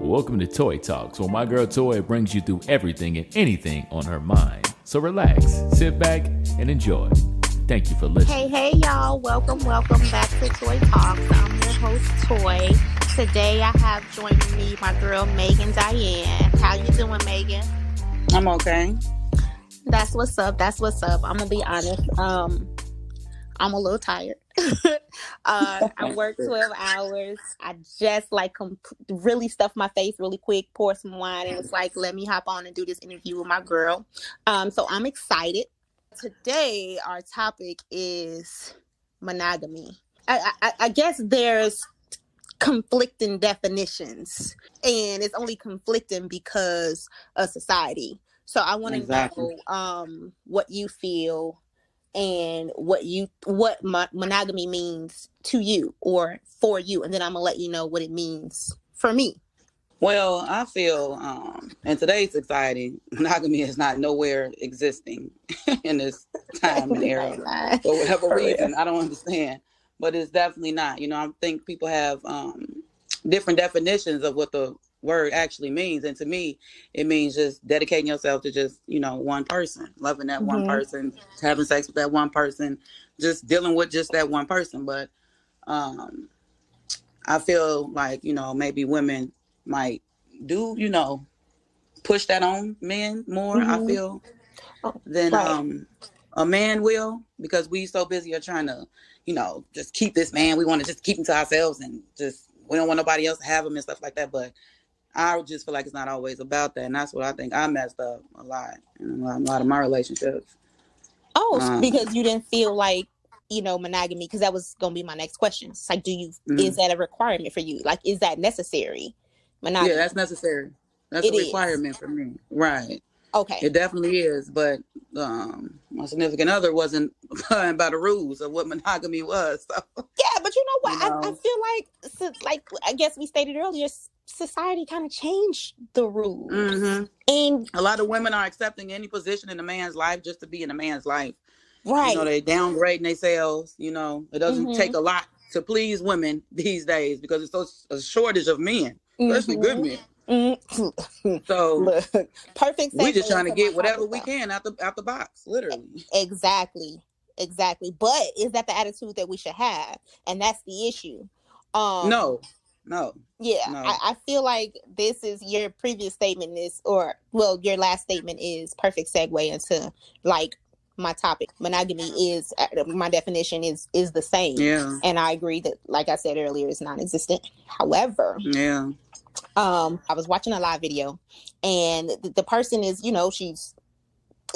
Welcome to Toy Talks, where my girl Toy brings you through everything and anything on her mind. So relax, sit back, and enjoy. Thank you for listening. Hey, hey, y'all. Welcome, welcome back to Toy Talks. I'm your host, Toy. Today I have joining me my girl, Megan Diane. How you doing, Megan? I'm okay. That's what's up. That's what's up. I'm gonna be honest. Um, I'm a little tired. uh, I work 12 hours. I just like comp- really stuffed my face really quick, pour some wine, and it's like, let me hop on and do this interview with my girl. Um, so I'm excited. Today, our topic is monogamy. I, I, I guess there's conflicting definitions, and it's only conflicting because of society. So I want to Exactly. know um, what you feel and what you what mo- monogamy means to you or for you, and then I'm gonna let you know what it means for me. Well, I feel um, in today's society, monogamy is not nowhere existing in this time and era for whatever For real. reason. I don't understand, but it's definitely not. You know, I think people have um, different definitions of what the word actually means, and to me, it means just dedicating yourself to just you know one person, loving that one Mhm. person, having sex with that one person, just dealing with just that one person. But um, I feel like you know maybe women might do you know push that on men more. I Mhm. feel Oh, than right. um a man will because we so busy are trying to you know just keep this man. We want to just keep him to ourselves and just we don't want nobody else to have him and stuff like that. But I just feel like it's not always about that, and that's what I think I messed up a lot in a lot, a lot of my relationships. Oh, Um, because you didn't feel like you know monogamy because that was gonna be my next question. It's like, do you Mhm. is that a requirement for you? Like, is that necessary? Monogamy. Yeah, that's necessary. That's It a is. requirement for me, right? okay. It definitely is, but um, my significant other wasn't by the rules of what monogamy was. So Yeah, you know what? You I, I feel like, since, like I guess we stated earlier, society kind of changed the rules, Mhm. and a lot of women are accepting any position in a man's life just to be in a man's life. right, You know, they downgrading themselves. You know, it doesn't Mhm. take a lot to please women these days because it's so a shortage of men, especially good men. Mhm. So Look, perfect. we just trying to get whatever we can out the out the box, literally. Exactly, exactly. But is that the attitude that we should have? And that's the issue. Um, no, no. Yeah, No. I, I feel like this is your previous statement is, or well, your last statement is perfect segue into like my topic. Monogamy is uh, my definition is is the same, Yeah, and I agree that, like I said earlier, is non-existent. However, yeah. um, I was watching a live video, and the, the person is, you know, she's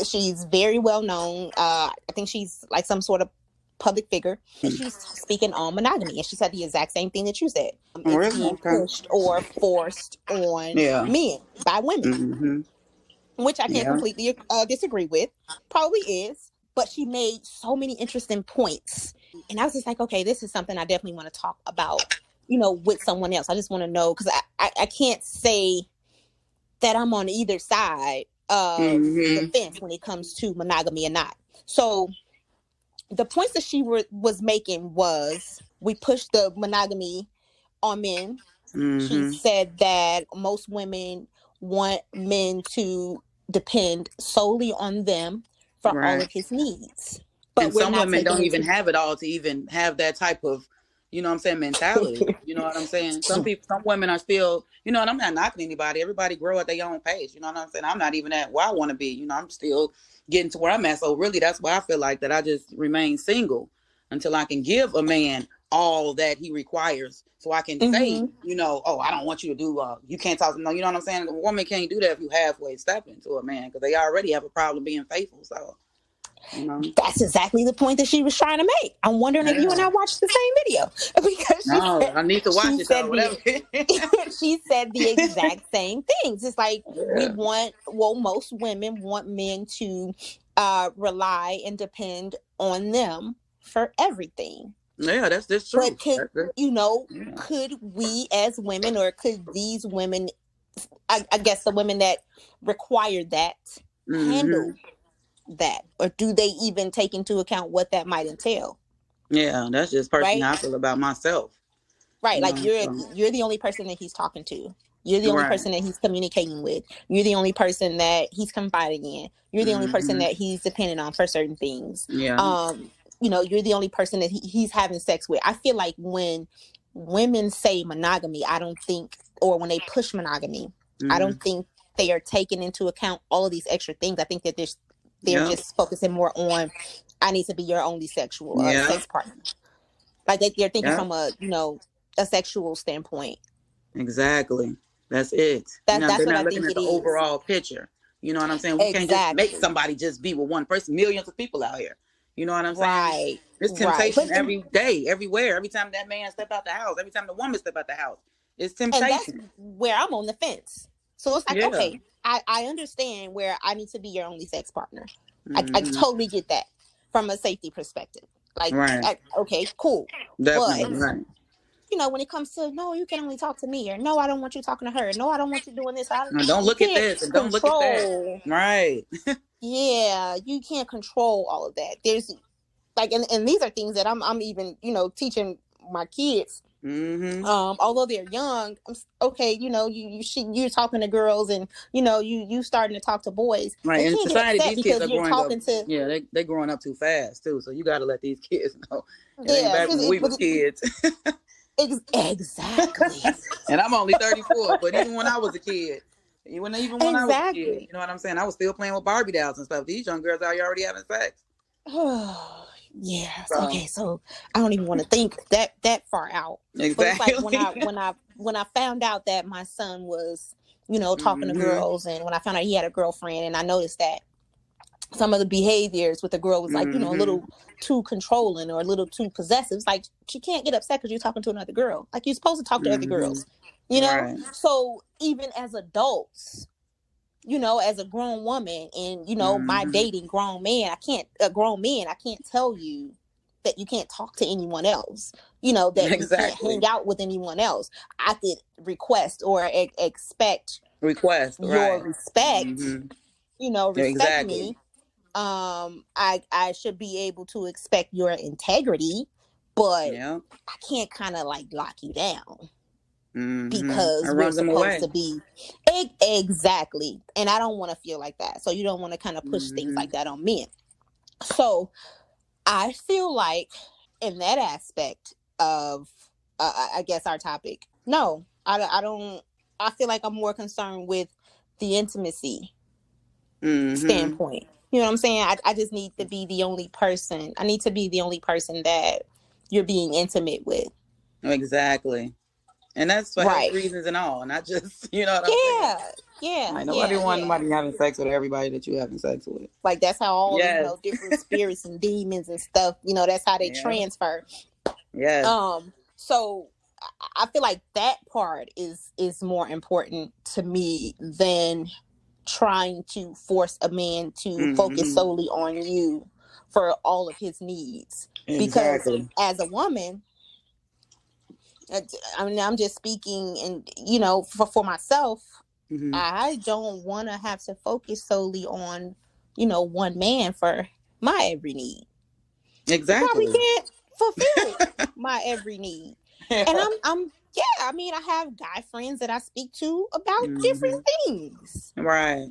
she's very well known. Uh, I think she's like some sort of public figure, and she's speaking on monogamy, and she said the exact same thing that you said. Um, Oh, really? being Okay. pushed or forced on Yeah. men by women, hmm which I can't Yeah. completely uh, disagree with. Probably is, but she made so many interesting points, and I was just like, okay, this is something I definitely want to talk about. You know, with someone else. I just want to know because I, I I can't say that I'm on either side of the Mhm. fence when it comes to monogamy or not. So the points that she were, was making was we push the monogamy on men. She Mhm. said that most women want men to depend solely on them for all of his needs. But some women don't even have it all to even have that type of you know what i'm saying mentality you know what i'm saying? Some people some women are still you know and i'm not knocking anybody everybody grow at their own pace you know what i'm saying? I'm not even at where i want to be you know i'm still getting to where i'm at. So really that's why i feel like that i just remain single until i can give a man all that he requires so i can say Mhm. you know oh i don't want you to do uh you can't talk to no you know what i'm saying? A woman can't do that if you halfway step into a man because they already have a problem being faithful so That's exactly the point that she was trying to make. I'm wondering if you and I watched the same video because she no said, i need to watch she it said the- she said the exact same things. It's like we want, well, most women want men to uh, rely and depend on them for everything. Yeah, that's that's true. But could- That's- You know, yeah. could we as women, or could these women, I, I guess the women that require that, Mhm. handle that, or do they even take into account what that might entail? Yeah, that's just personally Right? I feel about myself. Right. You Like know, you're so- you're the only person that he's talking to. You're the only Right. person that he's communicating with. You're the only person that he's confiding in. You're the only person Mhm. that he's dependent on for certain things. yeah. Um, you know, you're the only person that he, he's having sex with. I feel like when women say monogamy, I don't think, or when they push monogamy, I Mhm. don't think they are taking into account all of these extra things. I think that they're they're Yeah. just focusing more on I need to be your only sexual uh, Yeah. sex partner. Like they, they're thinking Yeah. from a you know a sexual standpoint. Exactly. That's it. That- you know, that's they're what not I looking think at it the is. overall picture. You know what I'm saying? We can't just make somebody just be with one person. Millions of people out here. You know what I'm saying? Right. It's right. temptation But- every day, everywhere. Every time that man step out the house, every time the woman step out the house, it's and that's temptation. where I'm on the fence. So it's like, Yeah. okay, I, I understand where I need to be your only sex partner. I, I Mhm. totally get that from a safety perspective. Like, Right. I- okay, cool. Definitely but- right. You know, when it comes to no, you can only talk to me, or no, I don't want you talking to her. No, I don't want you doing this. I, Now, don't look at this and don't look at that. Right. Yeah, you can't control all of that. There's like, and, and these are things that I'm I'm even you know teaching my kids hmm um although they're young I'm okay you know you you she, you're talking to girls and you know you you starting to talk to boys Right. They In society, these kids are growing up. to Yeah, they they growing up too fast too. So you got to let these kids know. Yeah back when we were kids. ex- exactly and I'm only 34, but even when I was a kid, even even when I was a kid, you know what I'm saying? I was still playing with Barbie dolls and stuff. These young girls are already having sex. yes So- okay so i don't even want to think that that far out but it's Exactly. like when i when i when i found out that my son was you know talking Mhm. to girls and when i found out he had a girlfriend and i noticed that some of the behaviors with the girl was like you know a Mhm. little too controlling or a little too possessive it's like she can't get upset because you're talking to another girl like you're supposed to talk to other Mhm. girls you know Right. so even as adults you know as a grown woman and you know my Mhm. dating grown man i can't a grown man i can't tell you that you can't talk to anyone else you know that you can't hang out with anyone else i could request or e- expect Request. your right. respect Mhm. you know respect exactly. me um i i should be able to expect your integrity but Yeah. i can't kind of like lock you down Mhm. because we're supposed away. to be E- exactly and i don't want to feel like that so you don't want to kind of push things Mhm. like that on men so i feel like in that aspect of uh, I- guess our topic no I, I don't i feel like i'm more concerned with the intimacy Mhm. standpoint you know what i'm saying I, I just need to be the only person i need to be the only person that you're being intimate with Exactly. And that's for Right. health reasons and all, not just you know what I'm saying. yeah yeah Like nobody yeah, want yeah. nobody having sex with everybody that you having sex with. Like that's how all Yes. you know different spirits and demons and stuff. You know that's how they Yeah. transfer. Yes. Um, so I- I feel like that part is is more important to me than trying to force a man to focus Mhm. solely on you for all of his needs. Because as a woman, I mean, I'm just speaking, and you know, for for myself, Mhm. I don't want to have to focus solely on, you know, one man for my every need. Exactly. Probably can't fulfill my every need. And I'm I'm yeah, I mean I have guy friends that I speak to about different things. right.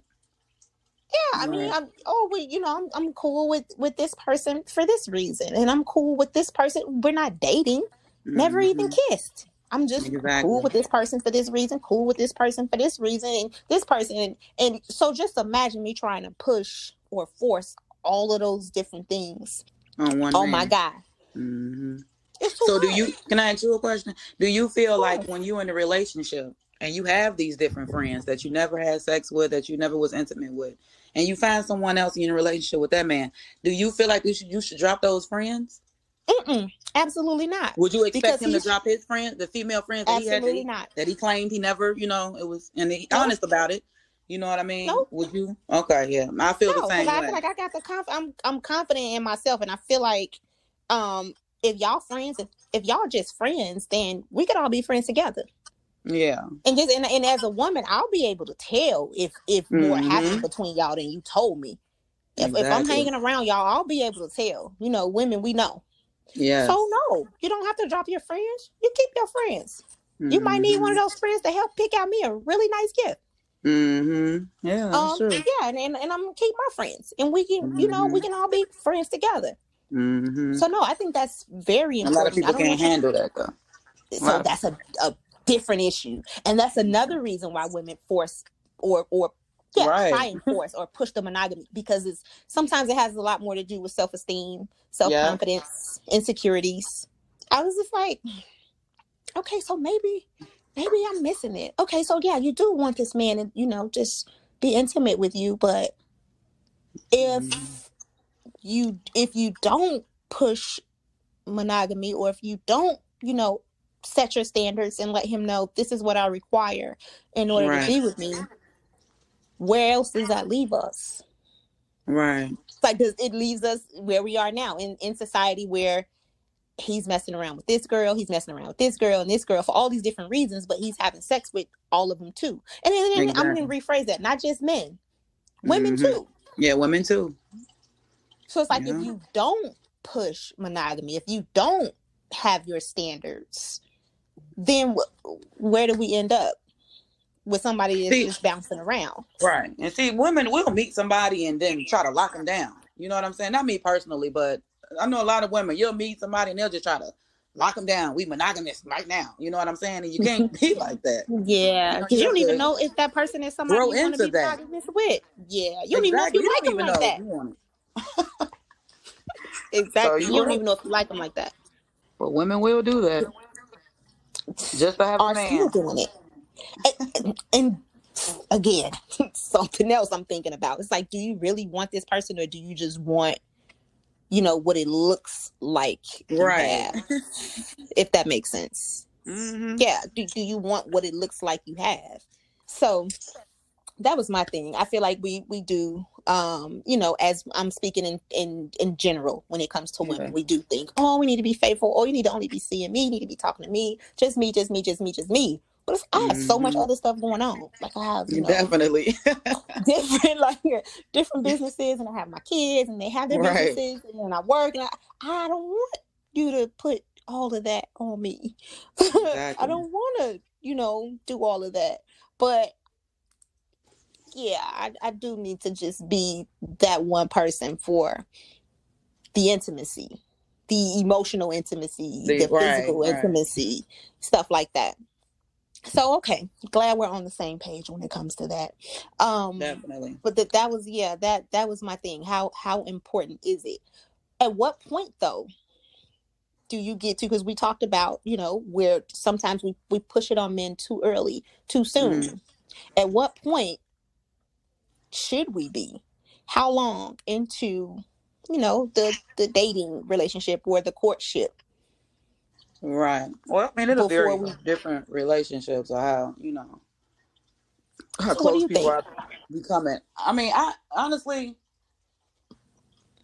Yeah, I mean I'm oh we you know I'm I'm cool with with this person for this reason and I'm cool with this person. We're not dating, never even Mhm. kissed. I'm just Exactly. cool with this person for this reason, cool with this person for this reason, and this person. And so just imagine me trying to push or force all of those different things on one. on my God. hmm too So do you? Can I ask you a question? Do you feel like when you're in a relationship and you have these different friends that you never had sex with, that you never was intimate with, and you find someone else in a relationship with that man, do you feel like you should you should drop those friends? Mm-mm, absolutely not. Would you expect Because him to drop his friend, the female friends that he had that he, not. that he claimed he never, you know, it was and he honest about it. You know what I mean? Nope. Would you? Okay, yeah, I feel No, the same I feel like I got the conf- I'm I'm confident in myself, and I feel like um if y'all friends, if, if y'all just friends, then we could all be friends together. yeah, And just and, and as a woman, I'll be able to tell if if more Mhm. happened between y'all than you told me. If if I'm hanging around y'all, I'll be able to tell. You know, women we know. Yeah. So no, you don't have to drop your friends. You keep your friends. You might need one of those friends to help pick out me a really nice gift. Mm-hmm. Yeah, Um, true. yeah, and, and, and I'm gonna keep my friends, and we can, you know, we Mhm. can all be friends together. Mm-hmm. So no, I think that's very important. A lot of people can't handle that though. so Right. that's a, a different issue and that's another reason why women force or or yeah Right. try and force or push the monogamy because it's sometimes it has a lot more to do with self-esteem self-confidence insecurities i was just like okay so maybe maybe i'm missing it okay so yeah you do want this man and you know just be intimate with you but if Mhm. you if you don't push monogamy or if you don't you know set your standards and let him know this is what i require in order Right. to be with me where else does that leave us Right. It's like does it leaves us where we are now in in society where he's messing around with this girl he's messing around with this girl and this girl for all these different reasons but he's having sex with all of them too and then, then i'm going to rephrase that not just men women Mhm. too Yeah, women too. So it's like Yeah. if you don't push monogamy, if you don't have your standards, then wh- where do we end up with somebody that's See- just bouncing around? Right. And see, women will meet somebody and then try to lock them down. You know what I'm saying? Not me personally, but I know a lot of women. You'll meet somebody and they'll just try to lock them down. We monogamous right now. You know what I'm saying? And you can't be like that. Yeah, You know, because you you don't even know if that person is somebody grow you want to be that. monogamous with. Yeah, you don't even know if Exactly. you like them like that. if you. Exactly. you you don't right. even know if you like them like that. But women will do that just to have a Are still doing it. And, and, again, something else I'm thinking about. It's like, do you really want this person, or do you just want, you know, what it looks like? Right. have? if that makes sense. hmm Yeah. Do, do you want what it looks like you have? So that was my thing. I feel like we we do um, you know, as I'm speaking in in in general when it comes to women, Okay. we do think, oh, we need to be faithful, oh, you need to only be seeing me, you need to be talking to me, just me, just me, just me, just me. But I have so much Mhm. other stuff going on. Like I have, you know, Definitely. different like different businesses and I have my kids and they have their Right. businesses and I work and I, I don't want you to put all of that on me. I don't want to, you know, do all of that. But yeah, I, I do need to just be that one person for the intimacy, the emotional intimacy, The- the right, physical right. intimacy, stuff like that. So okay, glad we're on the same page when it comes to that. Um Definitely. but that that was yeah, that that was my thing. How how important is it? At what point though do you get to because we talked about, you know, where sometimes we we push it on men too early, too soon. Mhm. At what point should we be? How long into, you know, the the dating relationship or the courtship? Right. Well, I mean, it'll vary we- different relationships or how you know how So close people think? are becoming. I mean, I honestly,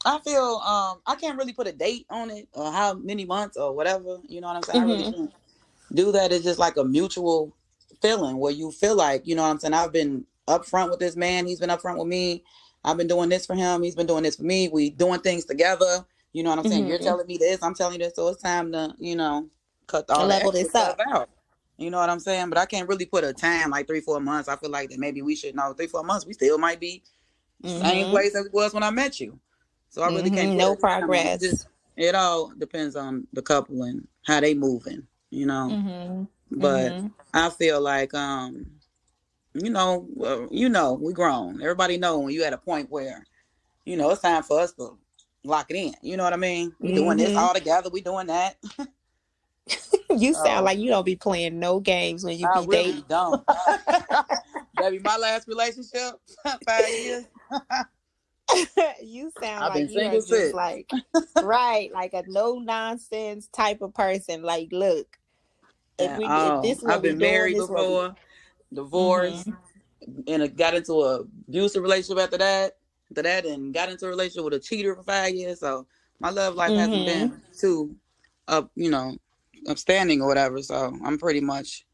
I feel um I can't really put a date on it or how many months or whatever. You know what I'm saying? I really Mhm. can't do that. It's just like a mutual feeling where you feel like you know what I'm saying. I've been upfront with this man. He's been upfront with me. I've been doing this for him. He's been doing this for me. We doing things together. You know what I'm saying? You're Mhm. telling me this. I'm telling you this. So it's time to you know cut all the Level this stuff up. out. You know what I'm saying? But I can't really put a time like three, four months. I feel like that maybe we should know three, four months. We still might be same Mhm. place as it was when I met you. So I really can't. Mhm. No a time on it. progress. It, just- it all depends on the couple and how they moving. You know, Mhm. but Mhm. I feel like um, you know, you know, we grown. Everybody know when you at a point where, you know, it's time for us to lock it in. You know what I mean? We doing this Mhm. all together. We doing that. you sound Oh. like you don't be playing no games when you I be really dating. don't. that be my last relationship, five years. you sound I've like you are just since. like right, like a no nonsense type of person. Like, look, if At we all. if this I've been married what we- before, divorced, Mhm. and got into a abusive relationship after that. After that, and got into a relationship with a cheater for five years. So my love life hasn't Mhm. been too up, you know, upstanding or whatever. So I'm pretty much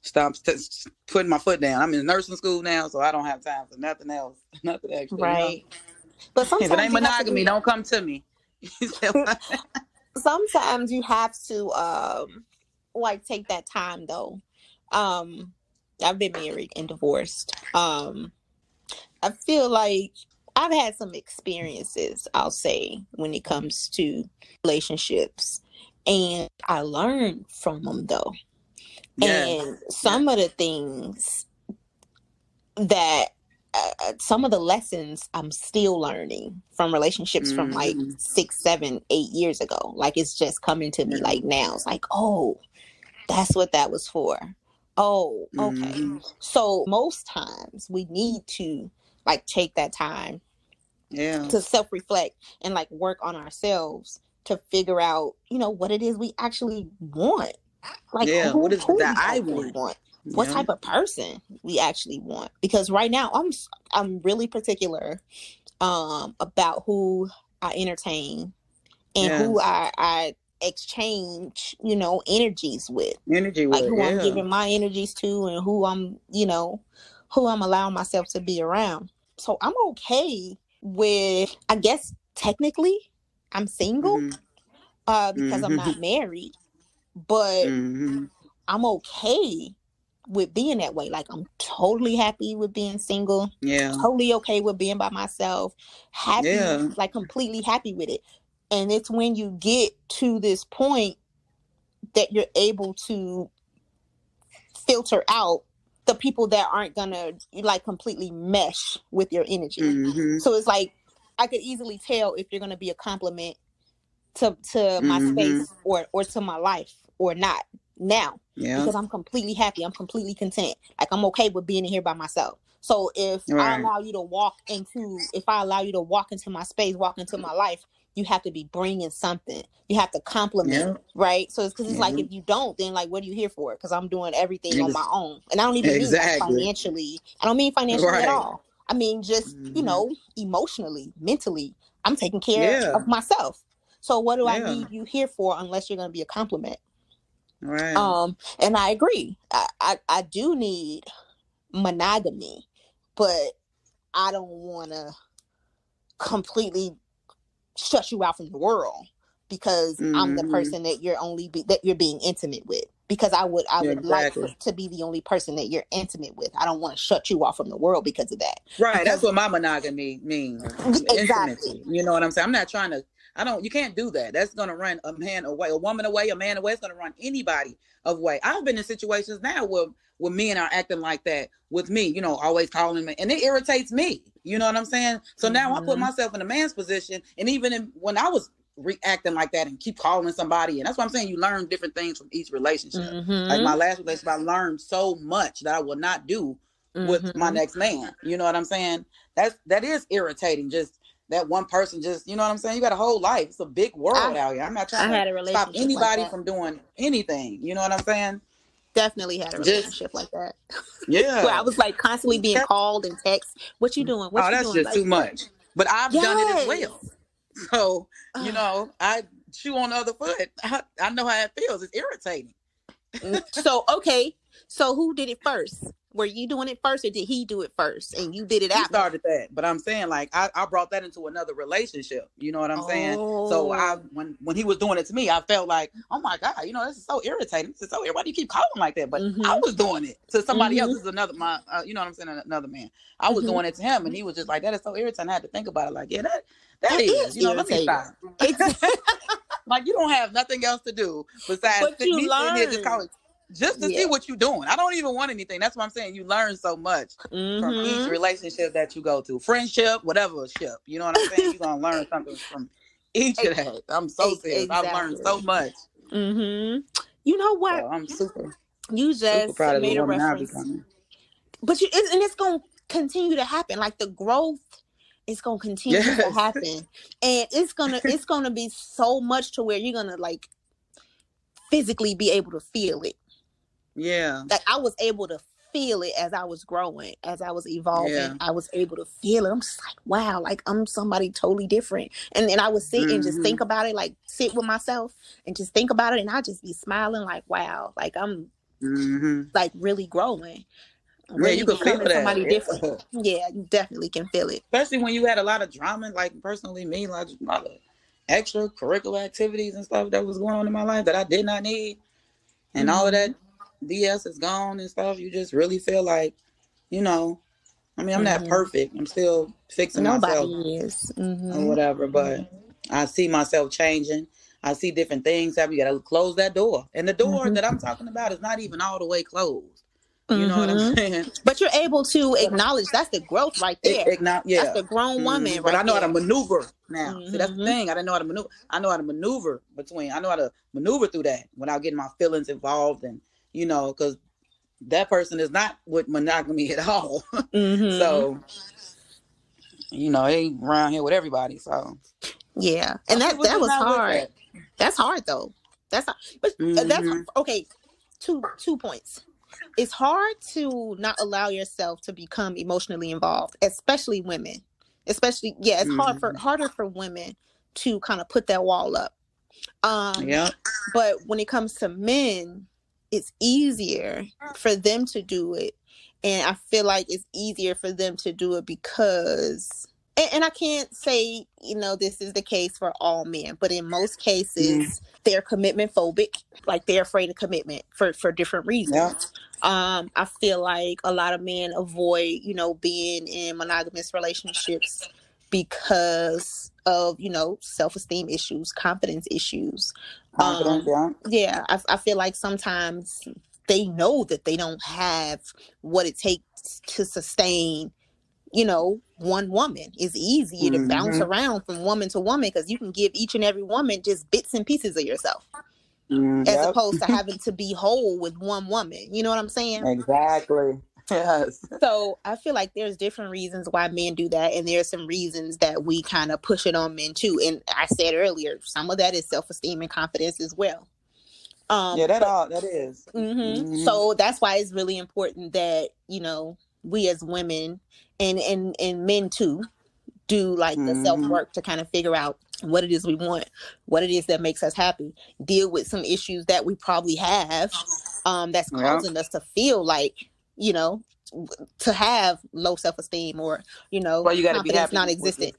stopped st- putting my foot down. I'm in nursing school now, so I don't have time for nothing else, nothing extra. you know? right. But If sometimes it ain't to monogamy, do- don't come to me. You said what? sometimes you have to um like take that time though. Um I've been married and divorced. Um I feel like I've had some experiences, I'll say, when it comes to relationships. And I learned from them though. Yes. And some of the things that uh, uh, some of the lessons I'm still learning from relationships from like Mhm. six, seven, eight years ago. Like it's just coming to me Yeah. like now. It's like, oh, that's what that was for. Oh, okay. Mhm. So most times we need to like take that time Yeah. to self reflect and like work on ourselves to figure out, you know, what it is we actually want. Like, Yeah, who, what is that I want? What Yeah. type of person we actually want? Because right now, I'm i'm really particular um about who I entertain and who I I exchange, you know, energies with energy like with who I'm giving my energies to and who I'm, you know, who I'm allowing myself to be around. So I'm okay with I guess technically I'm single Mhm. uh because I'm Mhm. not married, but Mhm. I'm okay with being that way. Like I'm totally happy with being single, Yeah. totally okay with being by myself, happy, Yeah. like completely happy with it. And it's when you get to this point that you're able to filter out the people that aren't gonna like completely mesh with your energy. Mhm. So it's like I could easily tell if you're gonna be a compliment to to my Mhm. space or or to my life or not now Yeah. because I'm completely happy. I'm completely content. Like I'm okay with being here by myself. So if I allow you to walk into, if I allow you to walk into my space, walk into my life, you have to be bringing something. You have to compliment, Yeah. right? So it's because it's like if you don't, then like what are you here for? Because I'm doing everything You on my own, and I don't even mean Exactly. like financially. I don't mean financially Right. at all. I mean just you Mhm. know emotionally, mentally. I'm taking care Yeah. of myself. So what do I need you here for unless you're going to be a compliment? Right. Um, and I agree. I, I, I do need monogamy, but I don't want to completely shut you out from the world because I'm the Mhm. person that you're only be, that you're being intimate with. Because I would I would like exactly. for, to be the only person that you're intimate with. I don't want to shut you off from the world because of that. Right. That's what my monogamy means. Exactly. Intimacy. You know what I'm saying? I'm not trying to. I don't. You can't do that. That's gonna run a man away, a woman away, a man away. It's gonna run anybody away. I've been in situations now where where men are acting like that with me. You know, always calling me, and it irritates me. You know what I'm saying? So now I put Mhm. myself in a man's position, and even in, when I was reacting like that and keep calling somebody, and that's what I'm saying. You learn different things from each relationship. Mhm. Like my last relationship, I learned so much that I will not do with my Mhm. next man. You know what I'm saying? That's that is irritating. Just that one person. Just you know what I'm saying. You got a whole life. It's a big world I- out here. I'm not I trying a to stop anybody like from doing anything. You know what I'm saying? Definitely had a Just- relationship like that. Yeah. Where I was like constantly being called and text. What you mm. doing? What oh, you that's doing? just Like, too much. But I've done it as well. So you know, I chew on the other foot. I, I know how it feels. It's irritating. Mm, so okay. So who did it first? Were you doing it first, or did he do it first, and you did it He after? started that, but I'm saying like I, I brought that into another relationship. You know what I'm saying? So I Oh. when when he was doing it to me, I felt like, oh my god, you know, this is so irritating. This is so why do you keep calling like that? But I Mhm. was doing it to somebody else. Mhm. This is another my, uh, you know what I'm saying? Another man. I was Mhm. doing it to him, and he was just like, that is so irritating. I had to think about it. Like, yeah, that that That is. is You know, let me stop. Like you don't have nothing else to do besides But you here just learn. calling just to Yeah. see what you're doing. I don't even want anything. That's what I'm saying. You learn so much from each Mhm. relationship that you go to, friendship, whatever ship. You know what I'm saying? You're gonna learn something from each of that. I'm so serious. I've learned so exactly. much. Mhm. You know what? So I'm super, you super just of made a reference, but you and it's gonna continue to happen. Like the growth is gonna continue to happen, and it's gonna it's gonna be so much to where you're gonna like physically be able to feel it. Yeah. like I was able to feel it as I was growing, as I was evolving. Yeah. I was able to feel it. I'm just like, wow, like I'm somebody totally different. And then I would sit and just think about it, like sit with myself and just think about it, and I just be smiling, like, wow, like I'm hmm like really growing. Yeah, you can feel that. somebody Yeah. different. Yeah, you definitely can feel it. Especially when you had a lot of drama, like personally me, like a lot of extracurricular activities and stuff that was going on in my life that I did not need, and mm-hmm. all of that BS is gone and stuff. You just really feel like, you know, I mean, I'm mm-hmm. not perfect. I'm still fixing Nobody myself is. Mm-hmm. or whatever, but mm-hmm. I see myself changing. I see different things happen. You got to close that door, and the door mm-hmm. that I'm talking about is not even all the way closed. You know what I'm mm-hmm. saying? But you're able to acknowledge that's the growth right there. It, it, yeah, that's the grown woman. Mm-hmm. Right but I know there. how to maneuver now. Mm-hmm. See, that's the mm-hmm. thing. I didn't know how to maneuver. I know how to maneuver between. I know how to maneuver through that without getting my feelings involved, and you know, because that person is not with monogamy at all. Mm-hmm. so, you know, they around here with everybody. So, yeah, and that that was hard. That. That's hard though. That's hard. but uh, that's okay. Two two points it's hard to not allow yourself to become emotionally involved, especially women. Especially, yeah, it's mm-hmm. hard for mm-hmm. harder for women to kind of put that wall up. Um, yeah. But when it comes to men, it's easier for them to do it, and I feel like it's easier for them to do it because and, and, I can't say, you know, this is the case for all men, but in most cases, mm. they're commitment phobic, like they're afraid of commitment for for different reasons. Yeah. Um, I feel like a lot of men avoid, you know, being in monogamous relationships because of, you know, self esteem issues, confidence issues. Confidence, um, yeah. Yeah, I, I feel like sometimes they know that they don't have what it takes to sustain you know, one woman. It's easier mm-hmm. to bounce mm-hmm. around from woman to woman because you can give each and every woman just bits and pieces of yourself. Mm, as yep. opposed to having to be whole with one woman. You know what I'm saying? Exactly. Yes. So I feel like there's different reasons why men do that, and there's some reasons that we kind of push it on men too. And I said earlier, some of that is self esteem and confidence as well. Um, yeah, that but, all that is. Mm-hmm. Mm-hmm. So that's why it's really important that you know we as women and and and men too do like the mm-hmm. self work to kind of figure out what it is we want, what it is that makes us happy, deal with some issues that we probably have um, that's causing yeah. us to feel like, you know, to have low self esteem or, you know, well, you gotta confidence non existent.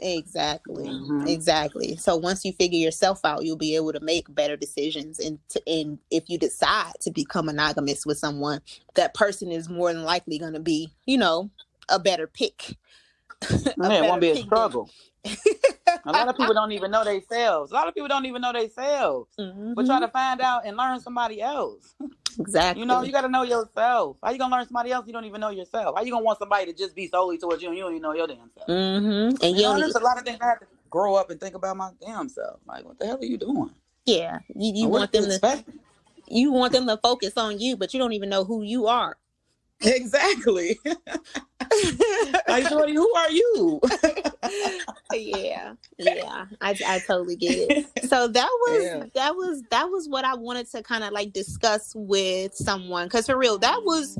Exactly. Mm-hmm. Exactly. So once you figure yourself out, you'll be able to make better decisions. And, to, and if you decide to become monogamous with someone, that person is more than likely going to be, you know, a better pick. Man, it won't be a struggle. a lot of people don't even know themselves. A lot of people don't even know themselves, mm-hmm. but try to find out and learn somebody else. Exactly. You know, you got to know yourself. How you gonna learn somebody else? You don't even know yourself. How you gonna want somebody to just be solely towards you and you don't even know your damn self? Mm-hmm. And you, know, there's a lot of things I have to grow up and think about my damn self. Like, what the hell are you doing? Yeah, you, you want them to. You want them to focus on you, but you don't even know who you are. Exactly. like, Shorty, who are you? yeah, yeah, I, I totally get it. So that was yeah. that was that was what I wanted to kind of like discuss with someone because for real, that was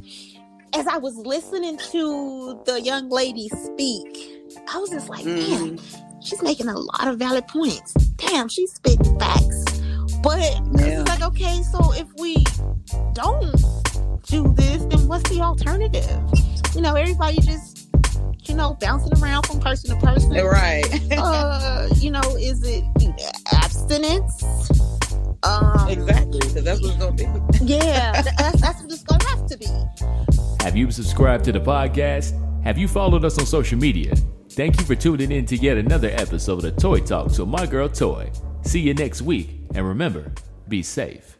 as I was listening to the young lady speak, I was just like, mm. man, she's making a lot of valid points. Damn, she's spitting facts. But yeah. it's like, okay, so if we don't do this, then what's the alternative? You know, everybody just, you know, bouncing around from person to person. Right. uh, you know, is it abstinence? Um, exactly, because that's what's gonna be. yeah, that's, that's what it's gonna have to be. Have you subscribed to the podcast? Have you followed us on social media? Thank you for tuning in to yet another episode of Toy Talks with my girl Toy. See you next week, and remember, be safe.